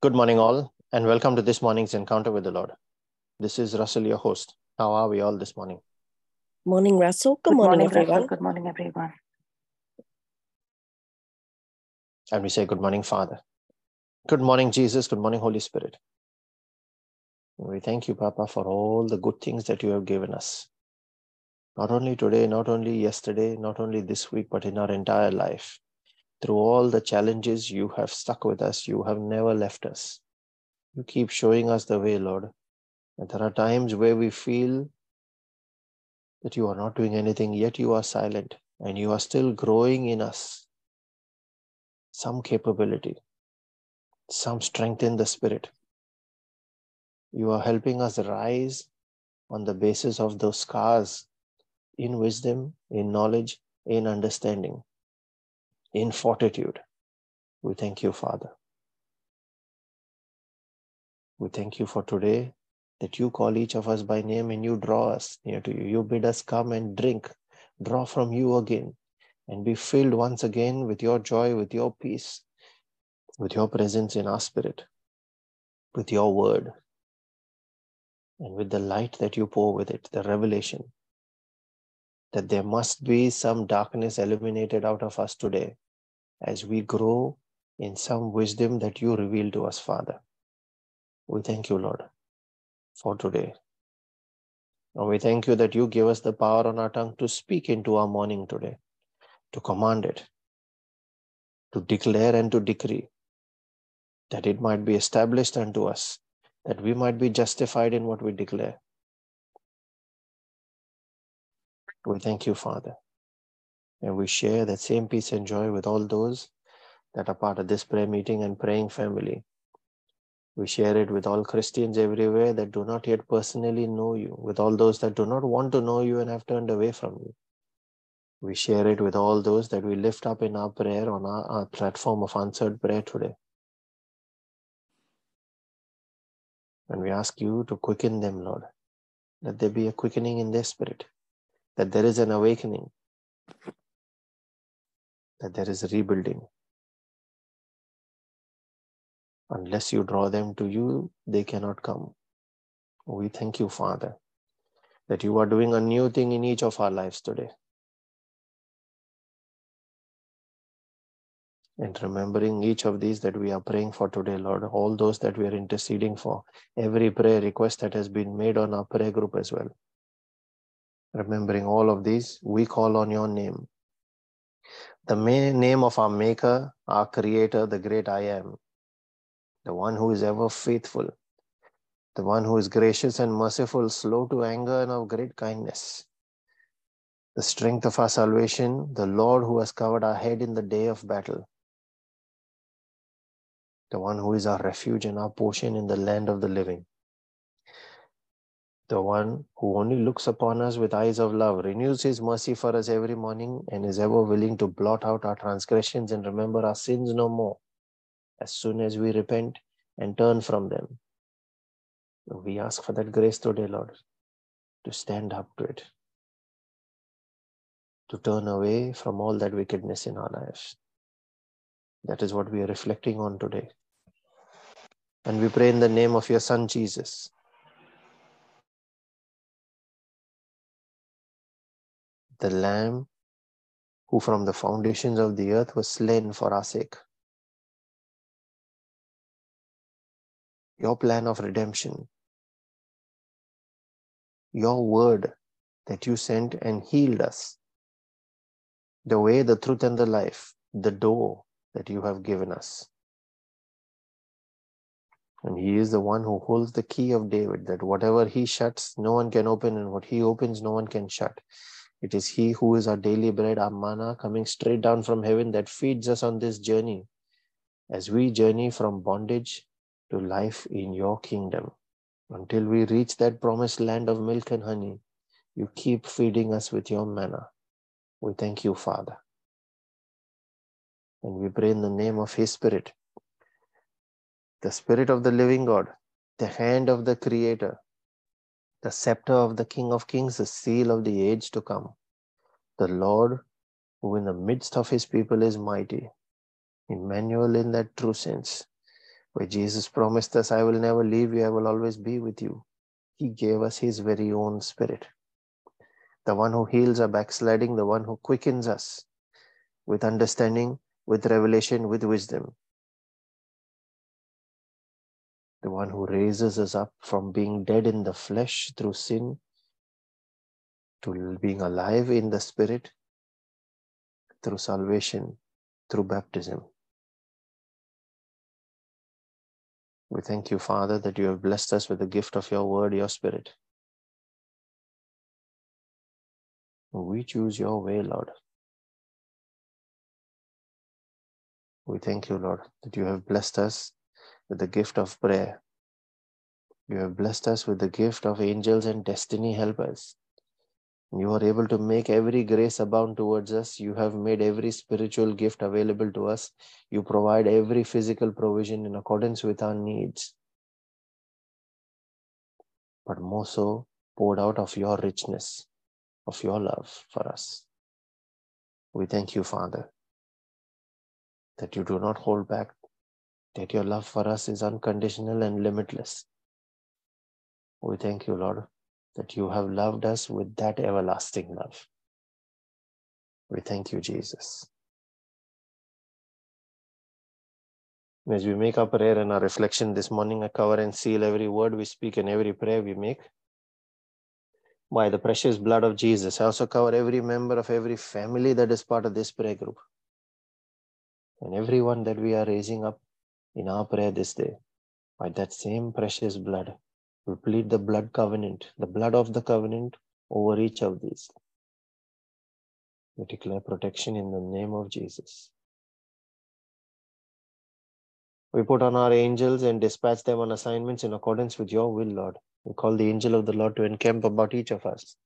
Good morning, all, and welcome to this morning's encounter with the Lord. This is Russell, your host. How are we all this morning? Morning, Russell. Good, Good morning, morning, everyone. Russell. Good morning, everyone. And we say, Good morning, Father. Good morning, Jesus. Good morning, Holy Spirit. We thank you, Papa, for all the good things that you have given us. Not only today, not only yesterday, not only this week, but in our entire life. Through all the challenges, you have stuck with us. You have never left us. You keep showing us the way, Lord. And there are times where we feel that you are not doing anything, yet you are silent and you are still growing in us some capability, some strength in the spirit. You are helping us rise on the basis of those scars in wisdom, in knowledge, in understanding in fortitude. We thank you, Father. We thank you for today that you call each of us by name and you draw us near to you. You bid us come and drink, draw from you again, and be filled once again with your joy, with your peace, with your presence in our spirit, with your word, and with the light that you pour with it, the revelation that there must be some darkness eliminated out of us today as we grow in some wisdom that you reveal to us, Father. We thank you, Lord, for today. And we thank you that you give us the power on our tongue to speak into our morning today, to command it, to declare and to decree, that it might be established unto us, that we might be justified in what we declare. We thank you, Father. And we share that same peace and joy with all those that are part of this prayer meeting and praying family. We share it with all Christians everywhere that do not yet personally know you, with all those that do not want to know you and have turned away from you. We share it with all those that we lift up in our prayer on our, our platform of answered prayer today. And we ask you to quicken them, Lord, that there be a quickening in their spirit, that there is an awakening, that there is rebuilding. Unless you draw them to you, they cannot come. We thank you, Father, that you are doing a new thing in each of our lives today. And remembering each of these that we are praying for today, Lord, all those that we are interceding for, every prayer request that has been made on our prayer group as well. Remembering all of these, we call on your name. The name of our Maker, our Creator, the great I am, the one who is ever faithful, the one who is gracious and merciful, slow to anger, and of great kindness. The strength of our salvation, the Lord who has covered our head in the day of battle. The one who is our refuge and our portion in the land of the living the one who only looks upon us with eyes of love, renews his mercy for us every morning, and is ever willing to blot out our transgressions and remember our sins no more as soon as we repent and turn from them. We ask for that grace today, Lord, to stand up to it, to turn away from all that wickedness in our lives. That is what we are reflecting on today. And we pray in the name of your Son, Jesus the Lamb who from the foundations of the earth was slain for our sake. Your plan of redemption, your word that you sent and healed us, the way, the truth, and the life, the door that you have given us. And he is the one who holds the key of David, that whatever he shuts, no one can open, and what he opens, no one can shut. It is He who is our daily bread, our manna, coming straight down from heaven that feeds us on this journey as we journey from bondage to life in your kingdom. Until we reach that promised land of milk and honey, you keep feeding us with your manna. We thank you, Father. And we pray in the name of His Spirit, the Spirit of the living God, the hand of the Creator, the scepter of the King of Kings, the seal of the age to come. The Lord, who in the midst of his people is mighty, Emmanuel in that true sense, where Jesus promised us, I will never leave you, I will always be with you. He gave us his very own spirit. The one who heals our backsliding, the one who quickens us with understanding, with revelation, with wisdom. The one who raises us up from being dead in the flesh through sin to being alive in the spirit through salvation, through baptism. We thank you, Father, that you have blessed us with the gift of your word, your spirit. We choose your way, Lord. We thank you, Lord, that you have blessed us with the gift of prayer. You have blessed us with the gift of angels and destiny helpers. You are able to make every grace abound towards us. You have made every spiritual gift available to us. You provide every physical provision in accordance with our needs. But more so, poured out of your richness, of your love for us. We thank you, Father, that you do not hold back, that your love for us is unconditional and limitless. We thank you, Lord, that you have loved us with that everlasting love. We thank you, Jesus. As we make our prayer and our reflection this morning, I cover and seal every word we speak and every prayer we make by the precious blood of Jesus. I also cover every member of every family that is part of this prayer group and everyone that we are raising up in our prayer this day by that same precious blood we plead the blood covenant, the blood of the covenant over each of these. We declare protection in the name of Jesus. We put on our angels and dispatch them on assignments in accordance with your will, Lord. We call the angel of the Lord to encamp about each of us,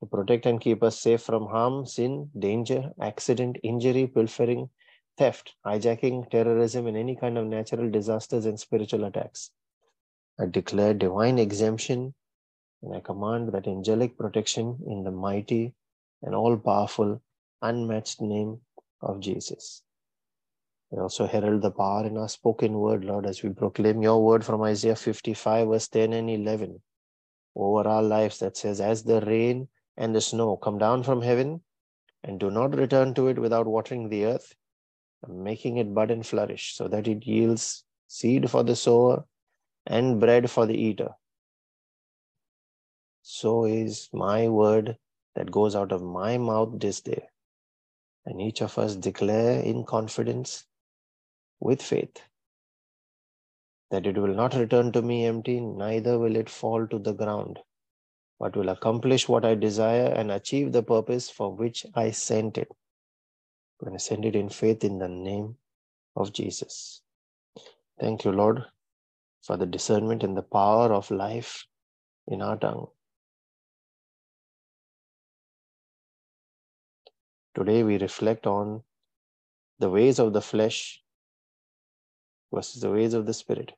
to protect and keep us safe from harm, sin, danger, accident, injury, pilfering, theft, hijacking, terrorism, and any kind of natural disasters and spiritual attacks. I declare divine exemption and I command that angelic protection in the mighty and all powerful, unmatched name of Jesus. I also herald the power in our spoken word, Lord, as we proclaim your word from Isaiah 55, verse 10 and 11 over our lives that says, As the rain and the snow come down from heaven and do not return to it without watering the earth, making it bud and flourish, so that it yields seed for the sower and bread for the eater. So is my word that goes out of my mouth this day. And each of us declare in confidence with faith that it will not return to me empty, neither will it fall to the ground, but will accomplish what I desire and achieve the purpose for which I sent it. When to send it in faith in the name of Jesus. Thank you, Lord, for the discernment and the power of life in our tongue. Today we reflect on the ways of the flesh versus the ways of the spirit.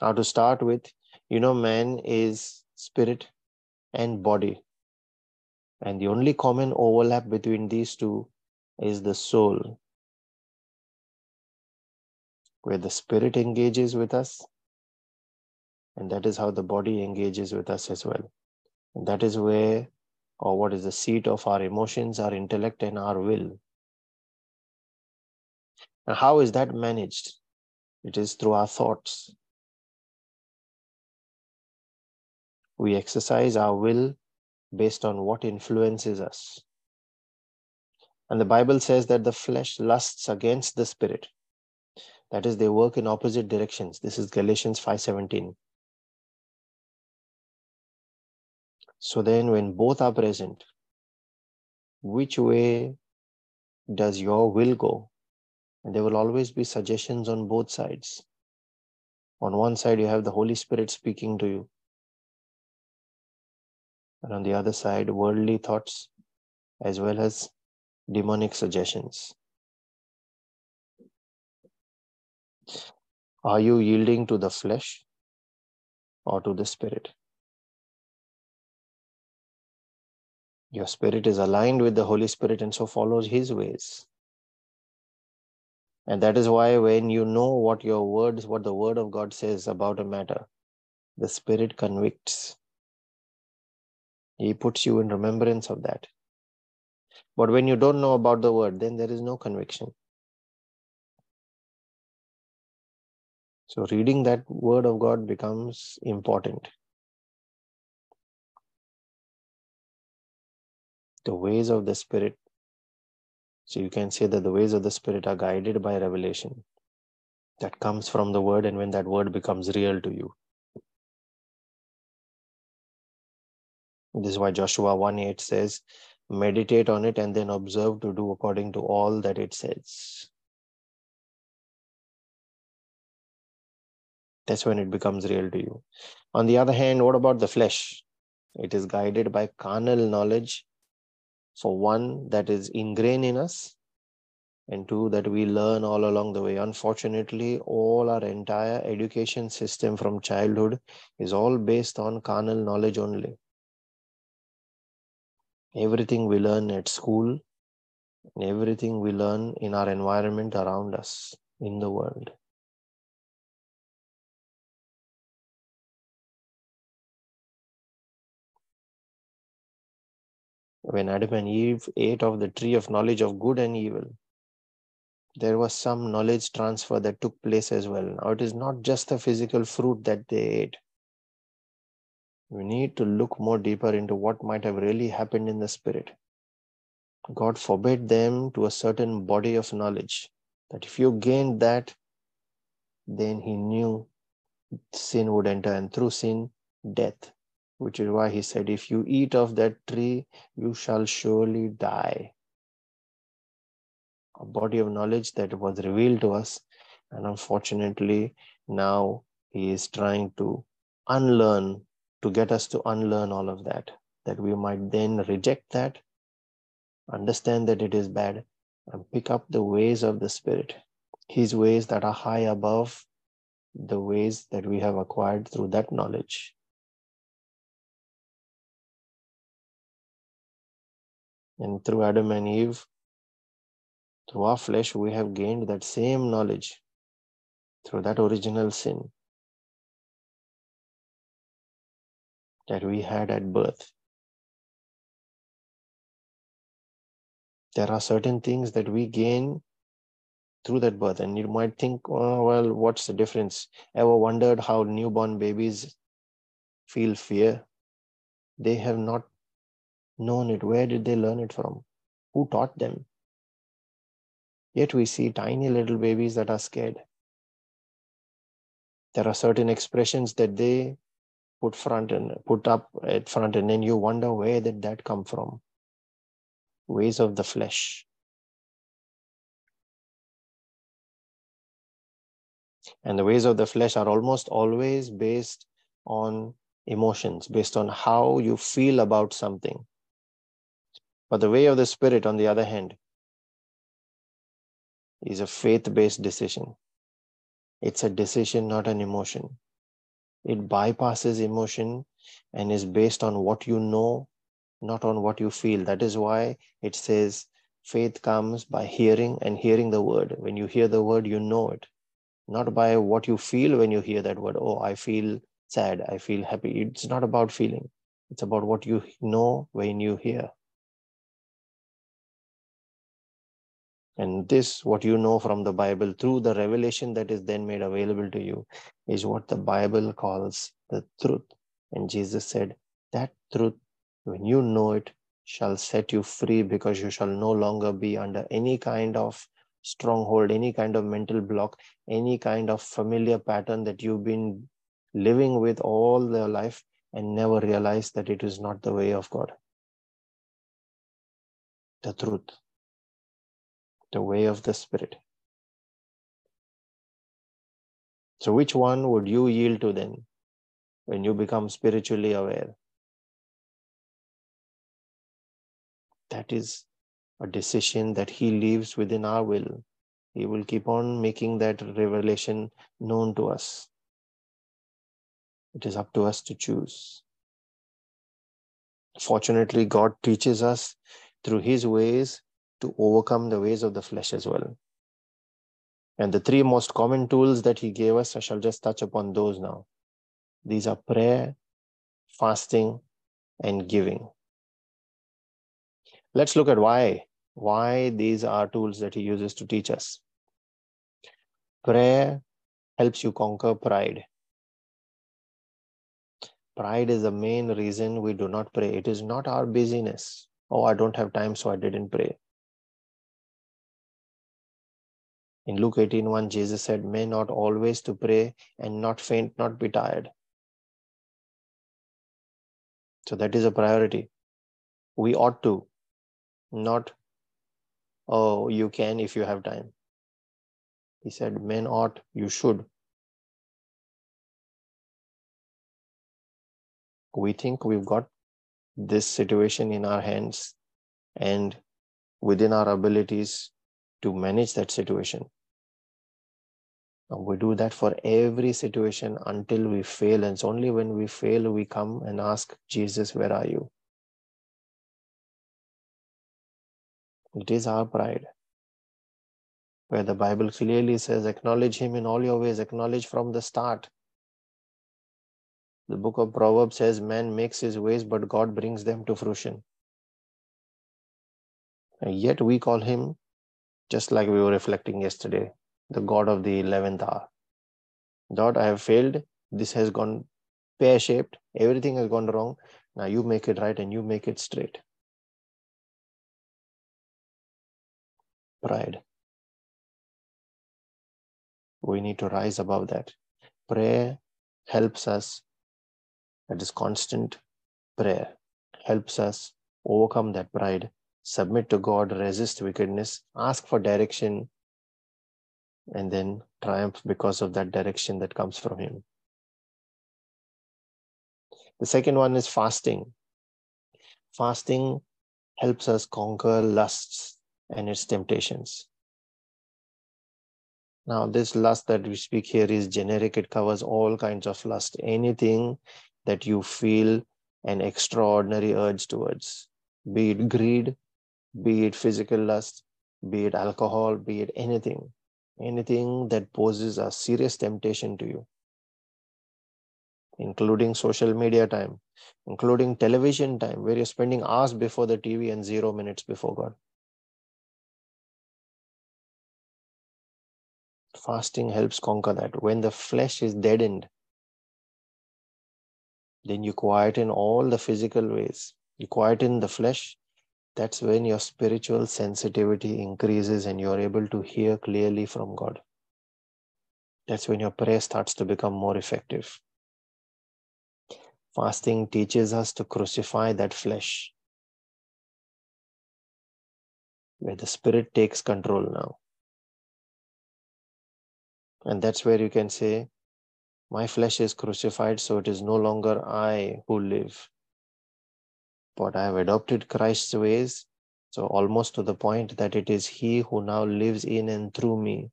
How to start with, you know, man is spirit and body. And the only common overlap between these two is the soul where the spirit engages with us. And that is how the body engages with us as well. And that is where, or what is the seat of our emotions, our intellect, and our will. And how is that managed? It is through our thoughts. We exercise our will based on what influences us. And the Bible says that the flesh lusts against the spirit that is, they work in opposite directions. This is Galatians 5.17. So then when both are present, which way does your will go? And there will always be suggestions on both sides. On one side, you have the Holy Spirit speaking to you. And on the other side, worldly thoughts as well as demonic suggestions. Are you yielding to the flesh or to the spirit? Your spirit is aligned with the Holy Spirit and so follows His ways. And that is why when you know what your words, what the word of God says about a matter, the Spirit convicts. He puts you in remembrance of that. But when you don't know about the word, then there is no conviction. So reading that word of God becomes important. The ways of the Spirit so you can say that the ways of the Spirit are guided by revelation that comes from the word, and when that word becomes real to you. This is why Joshua 1 8 says, meditate on it and then observe to do according to all that it says. That's when it becomes real to you. On the other hand, what about the flesh? It is guided by carnal knowledge for one that is ingrained in us and two that we learn all along the way unfortunately all our entire education system from childhood is all based on carnal knowledge only everything we learn at school and everything we learn in our environment around us in the world when Adam and Eve ate of the tree of knowledge of good and evil, there was some knowledge transfer that took place as well. Now, it is not just the physical fruit that they ate. We need to look more deeper into what might have really happened in the spirit. God forbade them to a certain body of knowledge that if you gained that, then He knew sin would enter, and through sin, death which is why he said, If you eat of that tree, you shall surely die. A body of knowledge that was revealed to us, and unfortunately, now he is trying to unlearn, to get us to unlearn all of that, that we might then reject that, understand that it is bad, and pick up the ways of the Spirit, his ways that are high above the ways that we have acquired through that knowledge. And through Adam and Eve, through our flesh, we have gained that same knowledge through that original sin that we had at birth. There are certain things that we gain through that birth, and you might think, oh, well, what's the difference? Ever wondered how newborn babies feel fear? They have not known it? Where did they learn it from? Who taught them? Yet we see tiny little babies that are scared. There are certain expressions that they put front and put up at front, and then you wonder where did that come from? Ways of the flesh. And the ways of the flesh are almost always based on emotions, based on how you feel about something. But the way of the Spirit, on the other hand, is a faith based decision. It's a decision, not an emotion. It bypasses emotion and is based on what you know, not on what you feel. That is why it says faith comes by hearing and hearing the word. When you hear the word, you know it, not by what you feel when you hear that word. Oh, I feel sad, I feel happy. It's not about feeling, it's about what you know when you hear. And this, what you know from the Bible through the revelation that is then made available to you, is what the Bible calls the truth. And Jesus said, That truth, when you know it, shall set you free because you shall no longer be under any kind of stronghold, any kind of mental block, any kind of familiar pattern that you've been living with all their life and never realized that it is not the way of God. The truth the way of the Spirit. So, which one would you yield to then when you become spiritually aware? That is a decision that He leaves within our will. He will keep on making that revelation known to us. It is up to us to choose. Fortunately, God teaches us through His ways to overcome the ways of the flesh as well. And the three most common tools that he gave us, I shall just touch upon those now. These are prayer, fasting, and giving. Let's look at why. Why these are tools that he uses to teach us. Prayer helps you conquer pride. Pride is the main reason we do not pray. It is not our busyness. Oh, I don't have time, so I didn't pray. In Luke 18:1, Jesus said, May not always to pray and not faint, not be tired. So that is a priority. We ought to, not, oh, you can if you have time. He said, Men ought, you should. We think we've got this situation in our hands and within our abilities to manage that situation. And we do that for every situation until we fail. And it's only when we fail we come and ask Jesus, Where are you? It is our pride. Where the Bible clearly says, Acknowledge Him in all your ways, acknowledge from the start. The book of Proverbs says, Man makes his ways, but God brings them to fruition. And yet we call him, just like we were reflecting yesterday, the God of the 11th hour. God, I have failed. This has gone pear shaped. Everything has gone wrong. Now you make it right and you make it straight. Pride. We need to rise above that. Prayer helps us that is constant prayer helps us overcome that pride, submit to God, resist wickedness, ask for direction, and then triumph because of that direction that comes from Him. The second one is fasting. Fasting helps us conquer lusts and its temptations. Now, this lust that we speak here is generic, it covers all kinds of lust. Anything that you feel an extraordinary urge towards, be it greed, be it physical lust, be it alcohol, be it anything, anything that poses a serious temptation to you, including social media time, including television time, where you're spending hours before the TV and zero minutes before God. Fasting helps conquer that. When the flesh is deadened, then you quieten all the physical ways. You quieten the flesh. That's when your spiritual sensitivity increases and you're able to hear clearly from God. That's when your prayer starts to become more effective. Fasting teaches us to crucify that flesh, where the spirit takes control now. And that's where you can say, my flesh is crucified, so it is no longer I who live. But I have adopted Christ's ways, so almost to the point that it is He who now lives in and through me,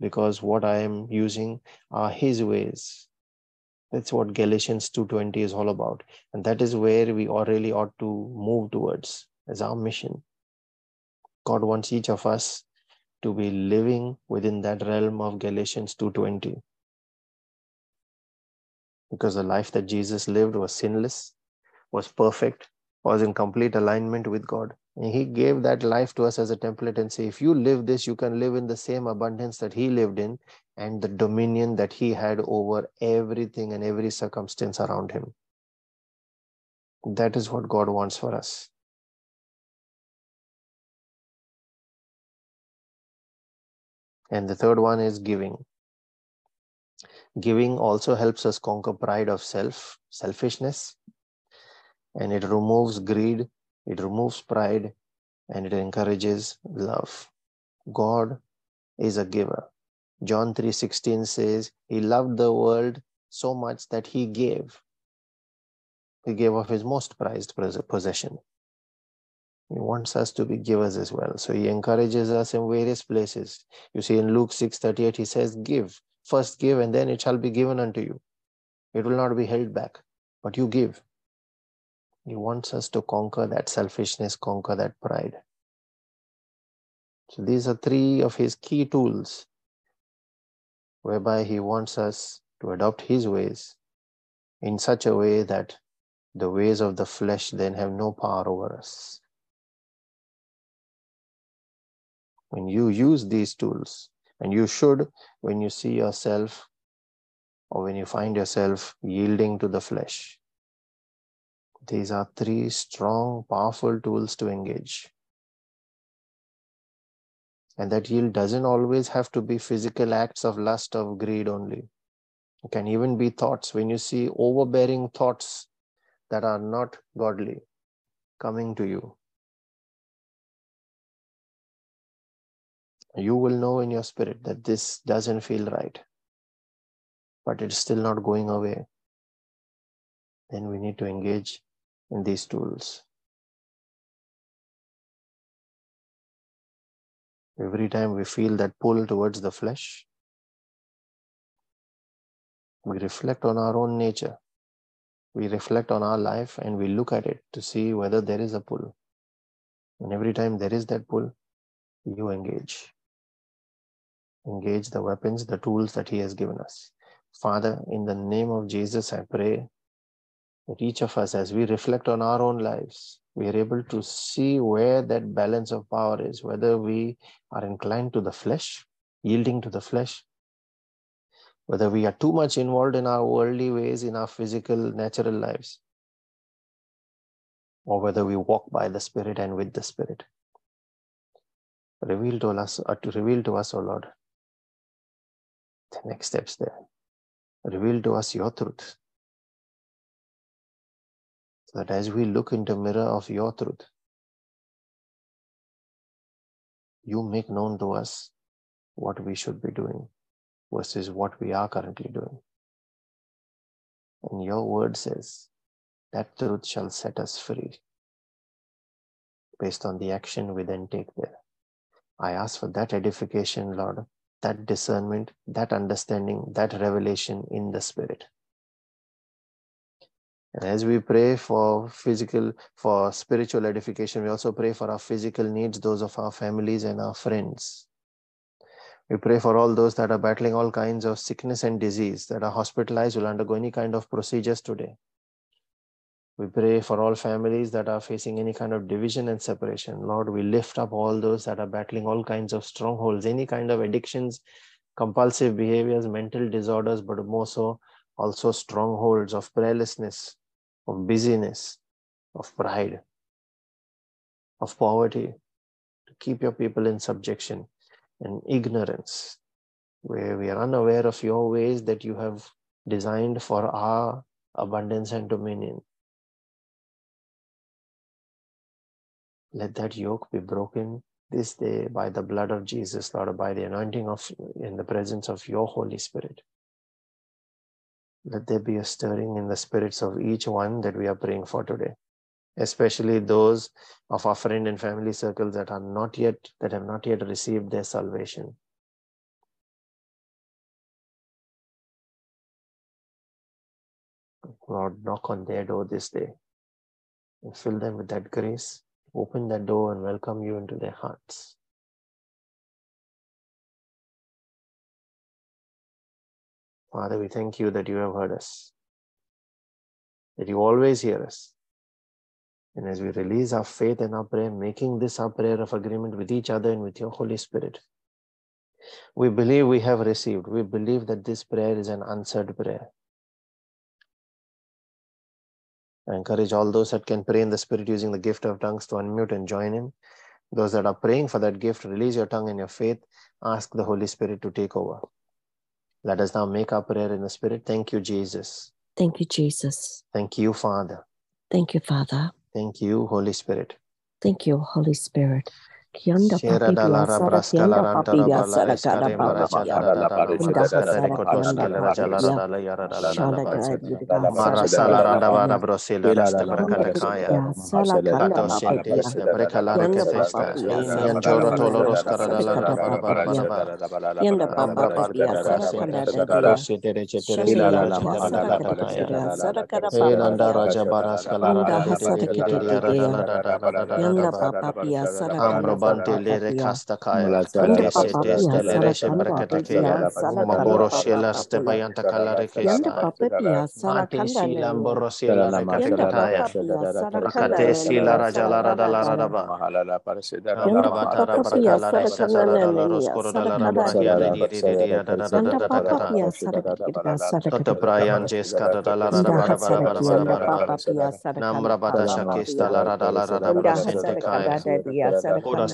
because what I am using are His ways. That's what Galatians 2:20 is all about, and that is where we really ought to move towards as our mission. God wants each of us to be living within that realm of Galatians 2:20 because the life that Jesus lived was sinless, was perfect, was in complete alignment with God. And He gave that life to us as a template and say, if you live this, you can live in the same abundance that He lived in and the dominion that He had over everything and every circumstance around Him. That is what God wants for us. And the third one is giving. Giving also helps us conquer pride of self, selfishness, and it removes greed, it removes pride, and it encourages love. God is a giver. John 3:16 says, He loved the world so much that he gave. He gave of his most prized possession. He wants us to be givers as well. So he encourages us in various places. You see in Luke 6:38, he says, Give. First give, and then it shall be given unto you. It will not be held back, but you give. He wants us to conquer that selfishness, conquer that pride. So these are three of his key tools whereby He wants us to adopt His ways in such a way that the ways of the flesh then have no power over us. When you use these tools, and you should when you see yourself or when you find yourself yielding to the flesh. These are three strong, powerful tools to engage. And that yield doesn't always have to be physical acts of lust, of greed only. It can even be thoughts. When you see overbearing thoughts that are not godly coming to you, you will know in your spirit that this doesn't feel right, but it's still not going away. Then we need to engage in these tools. Every time we feel that pull towards the flesh, we reflect on our own nature. We reflect on our life and we look at it to see whether there is a pull. And every time there is that pull, you engage. Engage the weapons, the tools that He has given us. Father, in the name of Jesus, I pray that each of us, as we reflect on our own lives, we are able to see where that balance of power is, whether we are inclined to the flesh, yielding to the flesh, whether we are too much involved in our worldly ways, in our physical, natural lives, or whether we walk by the Spirit and with the Spirit. Reveal to us, uh, to reveal to us, O oh Lord, the next steps there. Reveal to us your truth that as we look in the mirror of your truth, you make known to us what we should be doing versus what we are currently doing. And your word says that truth shall set us free based on the action we then take there. I ask for that edification, Lord, that discernment, that understanding, that revelation in the Spirit. And as we pray for physical, for spiritual edification, we also pray for our physical needs, those of our families and our friends. We pray for all those that are battling all kinds of sickness and disease, that are hospitalized, will undergo any kind of procedures today. We pray for all families that are facing any kind of division and separation. Lord, we lift up all those that are battling all kinds of strongholds, any kind of addictions, compulsive behaviors, mental disorders, but more so also strongholds of prayerlessness, of busyness, of pride, of poverty, to keep your people in subjection and ignorance, where we are unaware of your ways that you have designed for our abundance and dominion. Let that yoke be broken this day by the blood of Jesus, Lord, by the anointing of in the presence of your Holy Spirit. Let there be a stirring in the spirits of each one that we are praying for today, especially those of our friend and family circles that are not yet, that have not yet received their salvation. Lord, knock on their door this day and fill them with that grace. Open that door and welcome you into their hearts. Father, we thank you that you have heard us, that you always hear us. And as we release our faith and our prayer, making this our prayer of agreement with each other and with your Holy Spirit, we believe we have received. We believe that this prayer is an answered prayer. I encourage all those that can pray in the Spirit using the gift of tongues to unmute and join in. Those that are praying for that gift, release your tongue and your faith. Ask the Holy Spirit to take over. Let us now make our prayer in the Spirit. Thank you, Jesus. Thank you, Jesus. Thank you, Father. Thank you, Father. Thank you, Holy Spirit. Thank you, Holy Spirit. Kianda papi biasa, kianda papi biasa, la kada baba Inda kasara kianda papi ya. Shala kada yudika Marasala randa vara brosila rasta brakala kaya. Sala kanda papi ya. Testa brakala Kianda rekefesta. papi ya. Indian joro toloros karadala randa bara bara bara bara. Kianda papi ya. Sala kada dadia. Shanda ya. Sala kada kaya. Sala kada Hey nanda papi raja baras kala Anda randa hasara de de de de de kete de kete randa da da da da da da Yanda da. papi ya. Sala Ambro kada Mambante lere kasta kaya. Kate sete stelere shebreketeke. Magoro shela stebayanta kalare kesta. Mate sila mboro sila rekatekataya. Akate sila rajala radala radaba. Amrabata rabrakala resata radala roskoro dala rabrakia de di di di di da da da da da da da. Toto prayan jeska da da la radaba radaba radaba radaba. Namra bata shakista la radala radaba sente kaya. Odas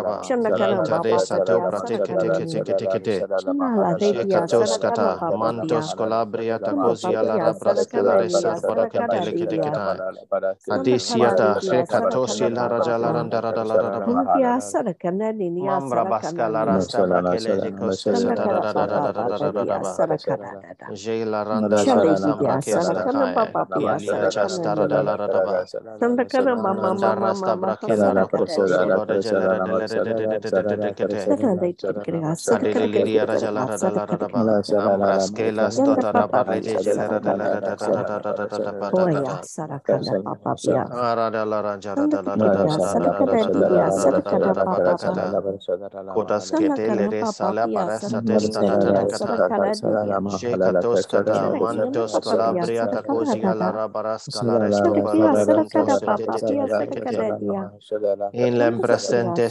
Kataraba, Zalantade Sandakana, Mama, Rasta, Brakela, Cosola, in lem presente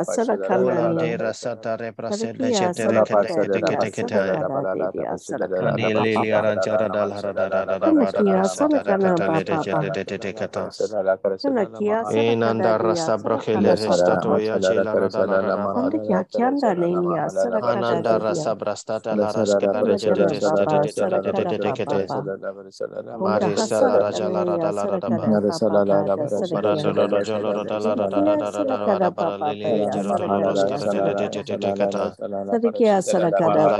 asara kala de rasata repraseda jete rekete kete kete kete kanile li arancara dal harada rada rada asara kala de jete de de de kata inanda rasa brokhele resta to ya jela rada rada mande kya kya anda ne ni asara kala ananda rasa brastata la ras kala de jete de de de de de kete mari sala raja la rada la rada ba rada Sarakada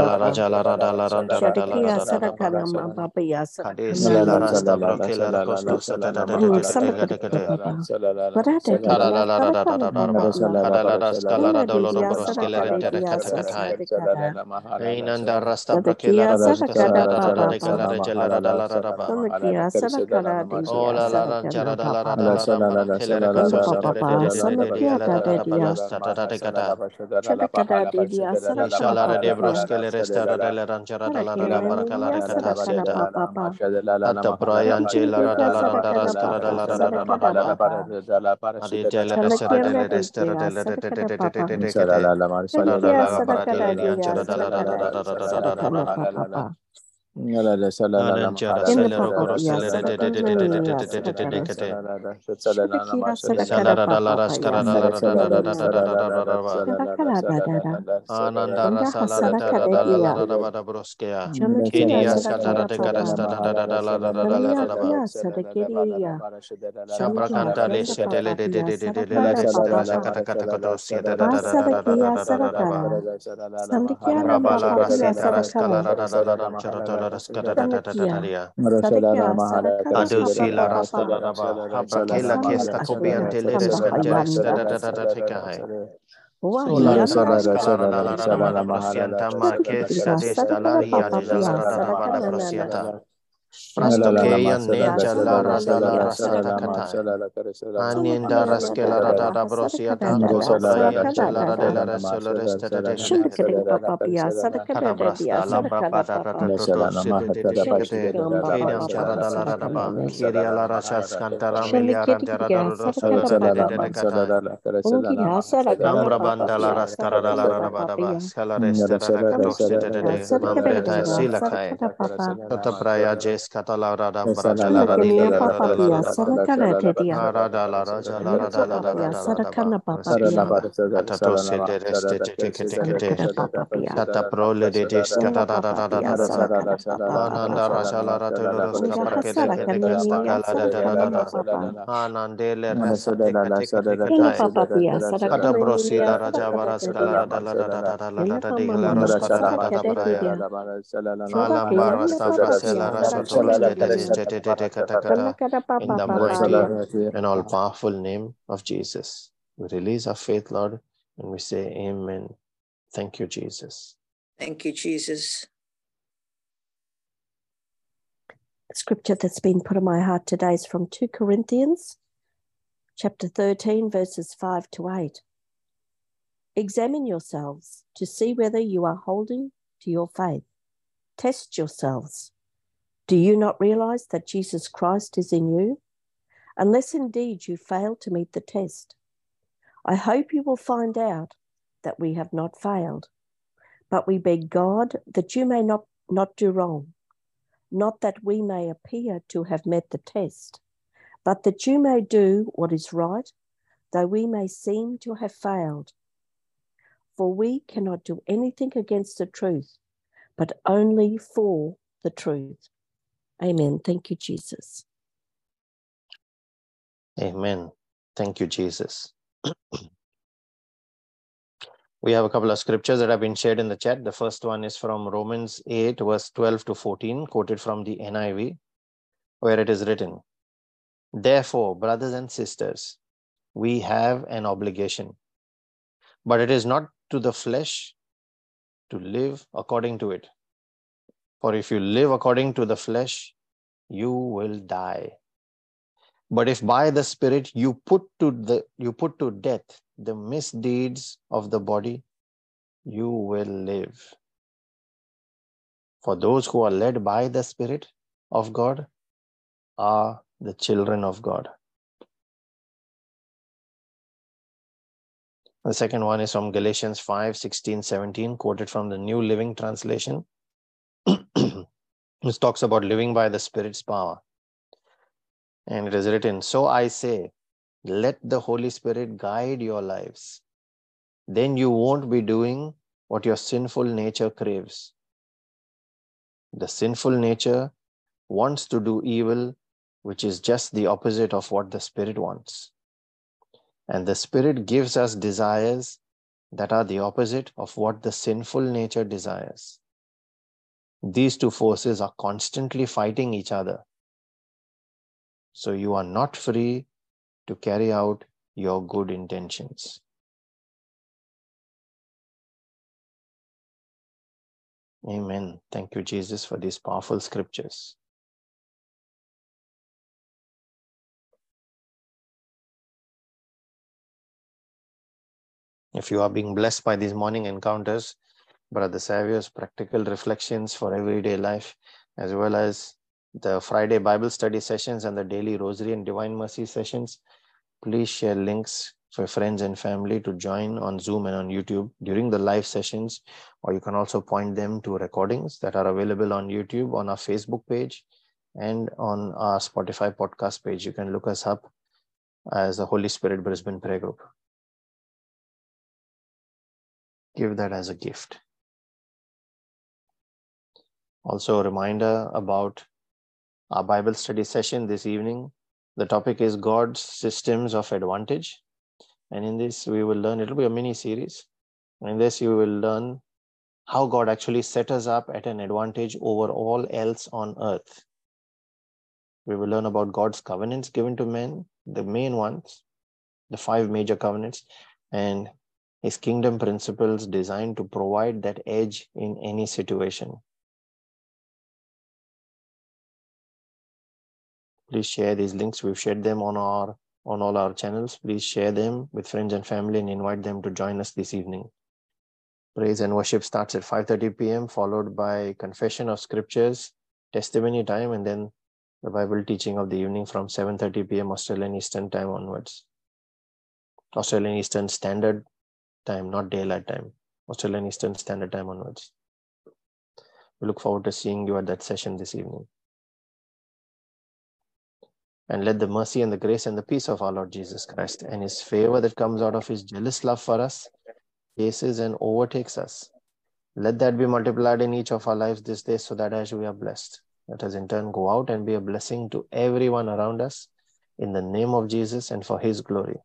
da de gada. Chakata de diasa. Shala de bros kele resta da le ranchara da la da barakala de kata se da. Atta prayan je la da la da ras kala da la da da da. Adi je la resta da le resta da le de de de de de de. Shala la la mar shala la la para de ranchara da la da da da da da da da. Sandikya Adusila rasta da da ba, habrakela kesta kobiante leres kajeres da da da da da tikahai. Sianta ma kesta desta la ria de la rada da ba da prosiata. Prastokeya nenja la rada la rasata kata. Rada da brosia da kola braya chela rada la resta da de kata brasta la brapa da da da da da sete de de kete kiriam chara da la rada ba la rasha milia rada da da rada banda la raskara da la rada ba da ba skala resta da da kato sete de de mambreta sila kai Tata praya jes kata la rada braja la rada rada rada rada raja la rada la rada kata to se de reste te te te te te kata pro le de des kata da da da da da da ananda raja la rada la ros ka par ke de de kasta kala da da da da anande le rasa te te te te kata pro si la raja varas kala rada la rada da da la rada de la ros kata da da da praya alam barasta frasela rasoto in the mighty and all powerful name of Jesus. We release our faith, Lord, and we say, Amen. Thank you, Jesus. Thank you, Jesus. The scripture that's been put on my heart today is from 2 Corinthians chapter 13, verses 5 to 8. Examine yourselves to see whether you are holding to your faith. Test yourselves. Do you not realize that Jesus Christ is in you? Unless indeed you fail to meet the test. I hope you will find out that we have not failed. But we beg God that you may not, not do wrong, not that we may appear to have met the test, but that you may do what is right, though we may seem to have failed. For we cannot do anything against the truth, but only for the truth. Amen. Thank you, Jesus. Amen. Thank you, Jesus. we have a couple of scriptures that have been shared in the chat. The first one is from Romans 8, verse 12 to 14, quoted from the NIV, where it is written Therefore, brothers and sisters, we have an obligation, but it is not to the flesh to live according to it. For if you live according to the flesh, you will die. But if by the Spirit you put to the you put to death the misdeeds of the body, you will live. For those who are led by the Spirit of God are the children of God. The second one is from Galatians 5 16, 17, quoted from the New Living Translation. this talks about living by the Spirit's power. And it is written, So I say, let the Holy Spirit guide your lives. Then you won't be doing what your sinful nature craves. The sinful nature wants to do evil, which is just the opposite of what the Spirit wants. And the Spirit gives us desires that are the opposite of what the sinful nature desires. These two forces are constantly fighting each other. So you are not free to carry out your good intentions. Amen. Thank you, Jesus, for these powerful scriptures. If you are being blessed by these morning encounters, Brother Saviour's practical reflections for everyday life, as well as the Friday Bible study sessions and the daily Rosary and Divine Mercy sessions. Please share links for friends and family to join on Zoom and on YouTube during the live sessions, or you can also point them to recordings that are available on YouTube, on our Facebook page, and on our Spotify podcast page. You can look us up as the Holy Spirit Brisbane Prayer Group. Give that as a gift. Also, a reminder about our Bible study session this evening. The topic is God's systems of advantage. And in this, we will learn, it'll be a mini series. In this, you will learn how God actually set us up at an advantage over all else on earth. We will learn about God's covenants given to men, the main ones, the five major covenants, and his kingdom principles designed to provide that edge in any situation. Please share these links. We've shared them on our on all our channels. Please share them with friends and family and invite them to join us this evening. Praise and worship starts at 5:30 p.m. followed by confession of scriptures, testimony time, and then the Bible teaching of the evening from 7:30 p.m. Australian Eastern Time onwards. Australian Eastern Standard Time, not daylight time. Australian Eastern Standard Time onwards. We look forward to seeing you at that session this evening. And let the mercy and the grace and the peace of our Lord Jesus Christ and his favor that comes out of his jealous love for us chases and overtakes us. Let that be multiplied in each of our lives this day so that as we are blessed, let us in turn go out and be a blessing to everyone around us in the name of Jesus and for his glory.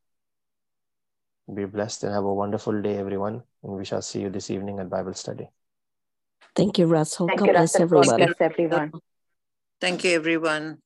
Be blessed and have a wonderful day, everyone. And we shall see you this evening at Bible study. Thank you, Russell. Thank God you, bless Russell. God bless everyone. Thank you, everyone.